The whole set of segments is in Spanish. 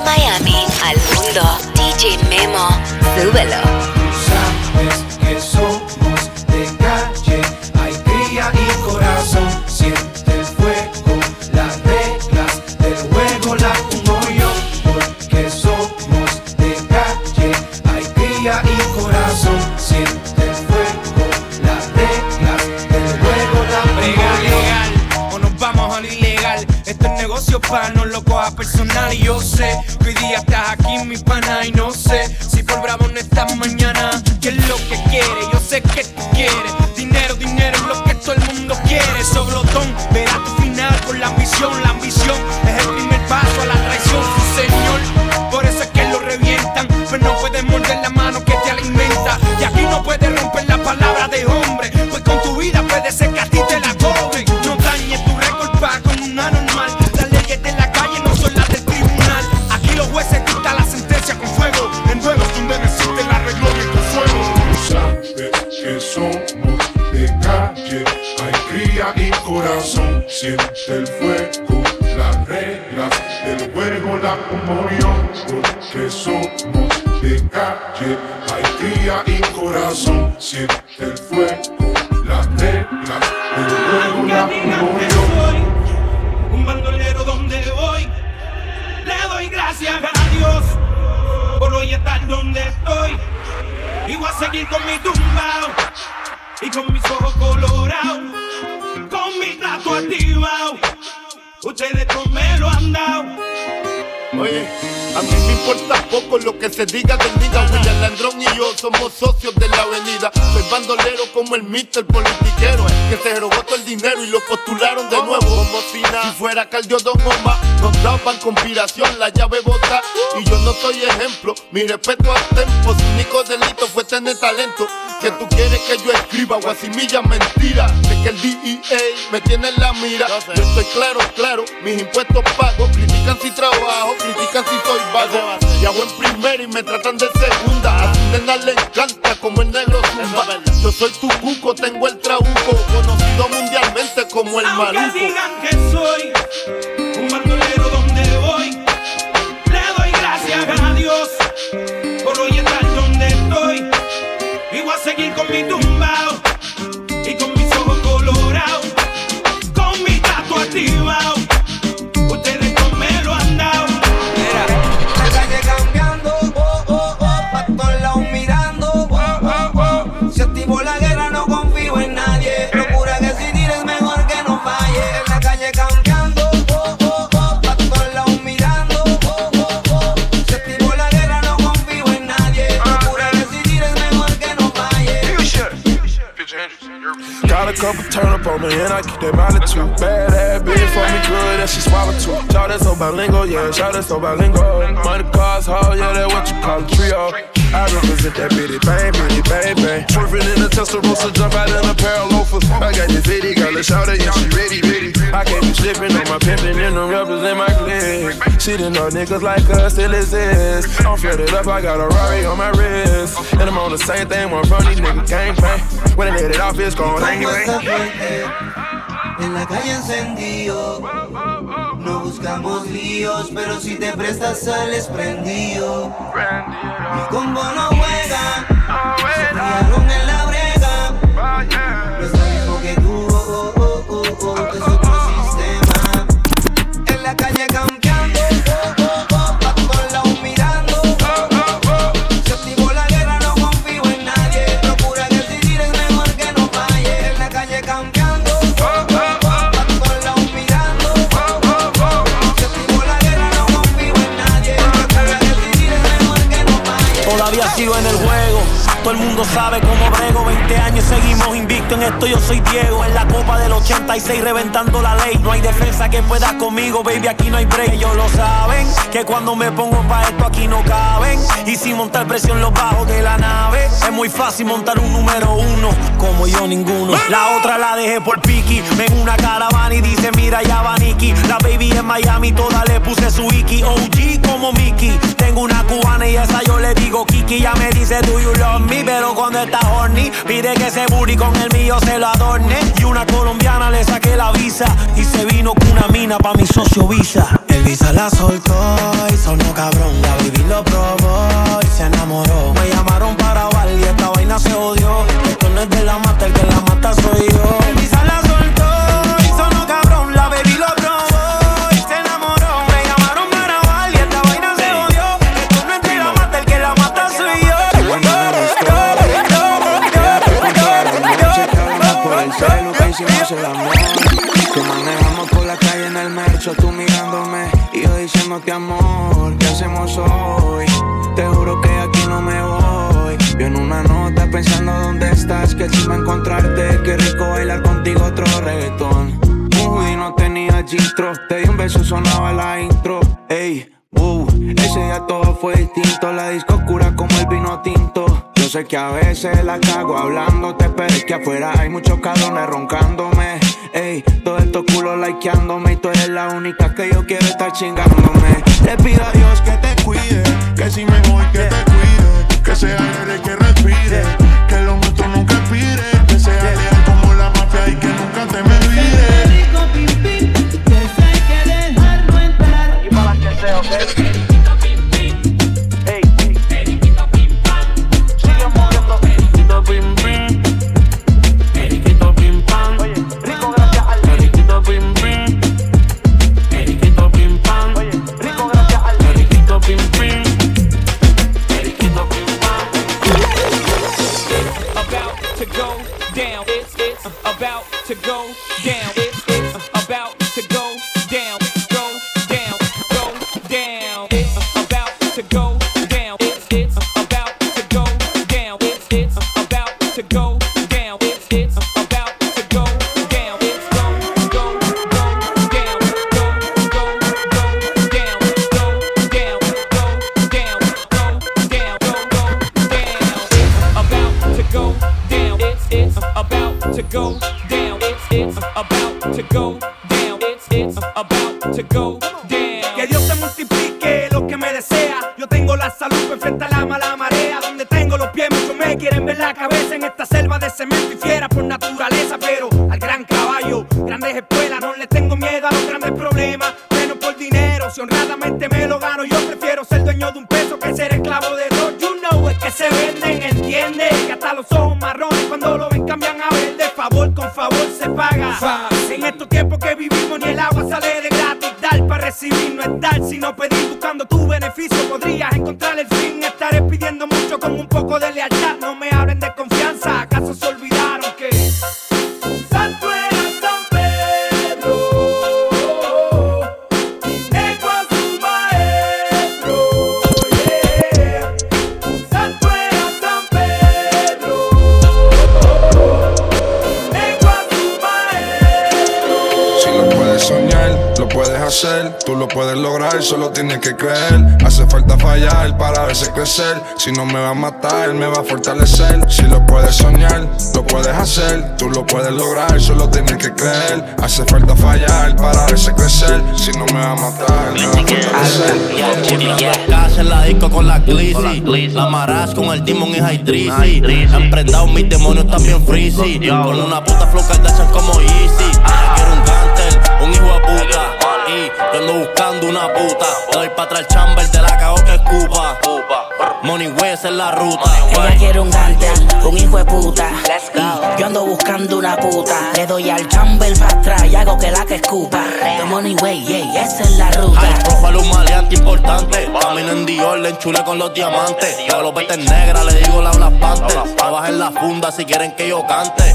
Miami al mundo, DJ Memo, súbelo. Sabes que somos de calle, hay cría y corazón. Siente el fuego, las reglas del juego las pongo yo. Porque somos de calle, hay cría y corazón. Siente el fuego, No lo cojas personal. Y yo sé que hoy día estás aquí, mi pana. Y no sé si por bravo no estás mañana. ¿Qué es lo que quiere? Yo sé que tú quieres. Dinero, dinero es lo que todo el mundo quiere. Soblotón, verás tu final con la ambición. La ambición es el primer paso a la traición, señor. Por eso es que lo revientan. Pero no puedes morder la mano que te alimenta. Y aquí no puedes romper la palabra de hombre. Pues con tu vida puede ser hay cría y corazón. Siente el fuego, las reglas del juego pongo yo. Porque somos de calle, hay cría y corazón. Siente el fuego, las reglas del juego yo. soy un bandolero donde voy. Le doy gracias a Dios por hoy estar donde estoy. Y voy a seguir con mi tumbao y con mis ojos colorados, con mi trato activado. Ustedes no me lo han dado. Oye, a mí me importa poco lo que se diga del diga William Landrón y yo somos socios de la avenida Soy bandolero como el mister politiquero Que se robó todo el dinero y lo postularon de nuevo Como si nada, si fuera Caldiodón Oma Nos daban conspiración, la llave bota. Y yo no soy ejemplo, mi respeto al tempo. Su único delito fue tener talento Que tú quieres que yo escriba guasimilla mentira De que el DEA me tiene en la mira. Yo estoy claro, claro, mis impuestos pago Critican si trabajo, critican si soy vago. Y hago en primera y me tratan de segunda. A su nena le encanta como el negro zumba. Yo soy tu cuco, tengo el trabuco Conocido mundialmente como el Aunque maluco digan que soy voy a Shout that so bilingual, yeah, shout that so bilingual. Money cars, hoe, yeah, that what you call a trio. I represent that bitty bang, bitty bang, bang. Swerving in the Testarossa, jump out in a pair of loafers. I got this bitty girl, let's shout it, yeah, she ready, ready. I can't be slipping on my pimpin' and them represent my clique. She didn't know niggas like us still exist. I'm flooded up, I got a Rari on my wrist. And I'm on the same thing, one from these niggas gang bang. When I let it off, it's gon' hang Cuando bang. está fuerte, en la calle encendido. No buscamos líos, pero si te prestas sales prendido. Mi combo no juega, se en la brega. Esto. Yo soy Diego. En la copa del 86 reventando la ley. No hay defensa que pueda conmigo, baby. Aquí no hay break. Ellos lo saben. Que cuando me pongo pa' esto aquí no caben. Y sin montar presión los bajos de la nave. Es muy fácil montar un número uno. Como yo ninguno. La otra la dejé por Piki. Ven una caravana y dice: Mira, ya va Nicky. La baby en Miami, toda le puse su Iki. OG como Mickey. Tengo una cubana y esa yo le digo Kiki. Ya me dice, Do you love cuando está horny. Pide que ese booty con el mío se lo adorne. Y una colombiana le saqué la visa. Y se vino con una mina pa' mi socio Visa. El Visa la soltó y sonó cabrón. La baby lo probó y se enamoró. Me llamaron para bal y esta vaina se odió. Esto no es de la mata, el que la mata soy yo. Que encima encontrarte, qué rico bailar contigo otro reggaetón. Uy, no tenía gistro, te di un beso, sonaba la intro. Ey, uh, ese día todo fue distinto, la disco oscura como el vino tinto. Yo sé que a veces la cago hablándote, pero es que afuera hay muchos cabrones roncándome. Ey, todo estos culos likeándome y tú eres la única que yo quiero estar chingándome. Le pido a Dios que te cuide, que si me voy que te la mala marea. Donde tengo los pies, muchos me quieren ver la cabeza en esta selva de cemento y fiera por naturaleza. Pero al gran caballo, grandes escuelas, no le tengo miedo a los grandes problemas. Menos por dinero, si honradamente me lo gano, yo prefiero ser dueño de un peso que ser esclavo de dos. You know, es que se venden, entiende. Que hasta los ojos marrones cuando lo ven cambian a verde. Favor con favor se paga. En estos tiempos que vivimos, ni el agua sale de gratis. Dar para recibir no es dar, sino pedir buscando tu beneficio. Podrías encontrar el fin. Estaré pidiendo mucho con un poco de lealtad. No me lo puedes hacer, tú lo puedes lograr, solo tienes que creer. Hace falta fallar para verse crecer. Si no me va a matar, me va a fortalecer. Si lo puedes soñar, lo puedes hacer, tú lo puedes lograr, solo tienes que creer. Hace falta fallar para verse crecer. Si no me va a matar, me va a fortalecer. Casa en la disco con la glizzy. La maraz con el demon y high drizzy. Emprendado mis demonios también freezy. Con una puta flow Kardashian como Easy. Yo ando buscando una puta. Doy pa' atrás el chamber de la cago que escupa. Money way esa es la ruta. Ella quiere un gantel, un hijo de puta. Yo ando buscando una puta. Le doy al chamber para atrás hago que escupa. The money way, yeah, esa es la ruta. High profile, un maleante importante. Camino en Dior, le enchule con los diamantes. Yo los vete negra, le digo la Black Panther. Abajo la funda si quieren que yo cante.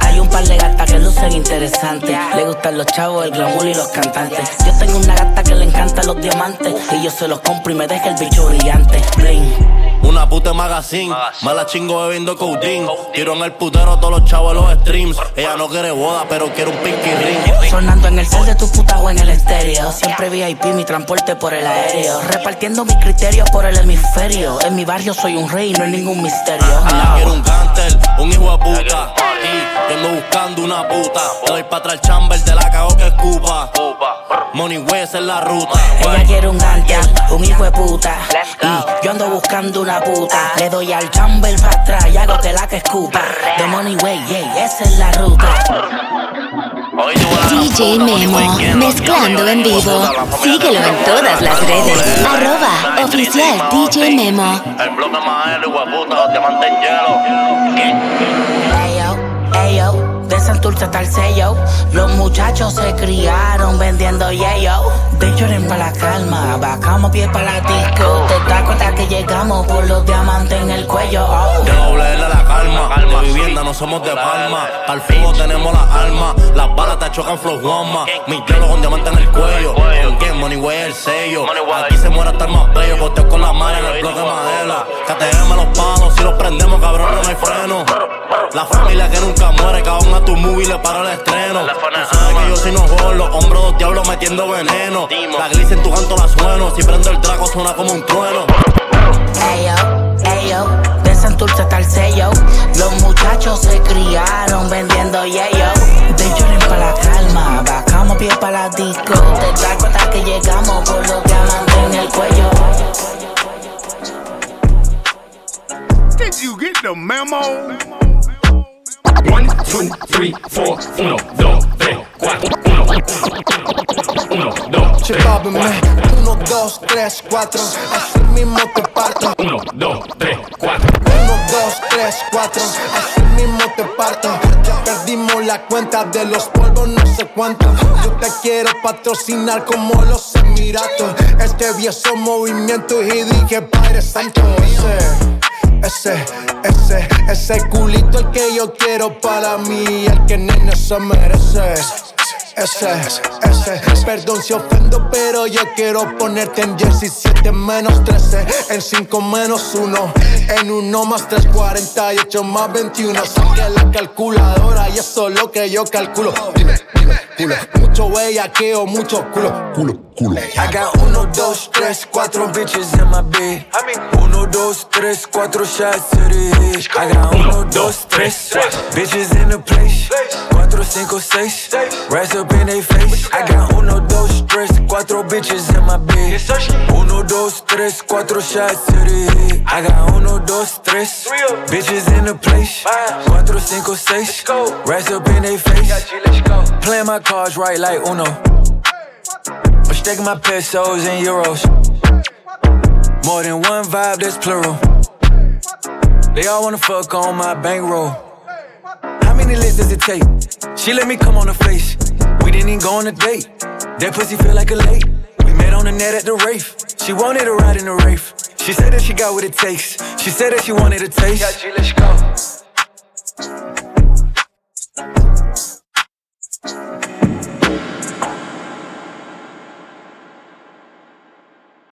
Hay un par de gatas que lucen interesantes. Le gustan los chavos, el glamour y los cantantes. Yo tengo una gata que le encantan los diamantes. Y yo se los compro y me deja el bicho brillante. Bling. Una puta magazine, mala chingo bebiendo codeine. Tiro en el putero a todos los chavos de los streams. Ella no quiere boda, pero quiere un pinky ring. Sonando en el cel de tu puta o en el estéreo. Siempre VIP, mi transporte por el aéreo. Repartiendo mis criterios por el hemisferio. En mi barrio soy un rey, no es ningún misterio. Ella quiere un gantel, un hijo de puta. Y yo ando buscando una puta. Le doy pa' atrás el chamber de la cago que escupa. Money way esa es la ruta. Ella quiere un gantel, un hijo de puta. Y yo ando buscando una puta. Le doy al chamber para atrás y hago que la que escupa. The money way, yeah, esa es la ruta. DJ Memo, mezclando en vivo. Síguelo en todas las redes. Arroba oficial DJ Memo. El bloque más el hijo de puta, los diamantes en hielo. Ayo, Santurce hasta el sello. Los muchachos se criaron vendiendo yello. De lloren para la calma, bajamos pie para la disco. Te das cuenta que llegamos por los diamantes en el cuello. De doble la calma, de vivienda no somos de palma. Al fuego tenemos las armas, las balas te chocan flow goma. Mi pelo con diamante en el cuello, con game money way el sello. Aquí se muere hasta el más bello, boteo con la mano en el bloque de madera. KTM los palos, si los prendemos cabrón no hay freno. La familia que nunca muere, cabrón a tu movie le para el estreno. Tú sabes que yo si no juego los hombros dos diablos metiendo veneno. La glice en tu canto la sueno, si prendo el trago suena como un trueno. Ayo, ayo, de Santurce hasta el sello. Los muchachos se criaron vendiendo yayo. De lloren para la calma, bajamos pie para la disco. Te das cuenta que llegamos por los diamantes en el cuello. Did you get the memo? 1, 2, 3, 4, 1, 2, 3, 4, 1, 1, 2, 3, 4. 1, 2, 3, 4, así mismo te parto. 1, 2, 3, 4. 1, 2, 3, 4, así mismo te parto. Perdimos la cuenta de los polvos, no sé cuánto. Yo te quiero patrocinar como los Emiratos. Es que vi esos movimientos y dije, Padre Santo, ese, ese, ese culito el que yo quiero para mí, el que nene se merece. Ese, ese, perdón si ofendo, pero yo quiero ponerte en jersey 7 menos 13, en 5 menos 1, en 1 más 3, 48 más 21. Saque la calculadora y eso es lo que yo calculo. Dime, dime, dime, mucho bellaqueo, mucho culo, culo, culo. I got 1, 2, 3, 4 bitches in my bed. 1, 2, 3, 4 shots to the head. I got 1, 2, 3 bitches in the place. 4, 5, 6 rest up in they face. I got 1, 2, 3, 4 bitches in my bed. 1, 2, 3, 4 shots to the head. I got 1, 2, 3 bitches in the place. 4, 5, 6 rest up in they face. Playing my cards right like Uno. I'm stacking my pesos and euros. More than one vibe, that's plural. They all wanna fuck on my bankroll. How many lists does it take? She let me come on her face. We didn't even go on a date. That pussy feel like a lake. We met on the net at the Rafe. She wanted a ride in the Rafe. She said that she got what it takes. She said that she wanted a taste.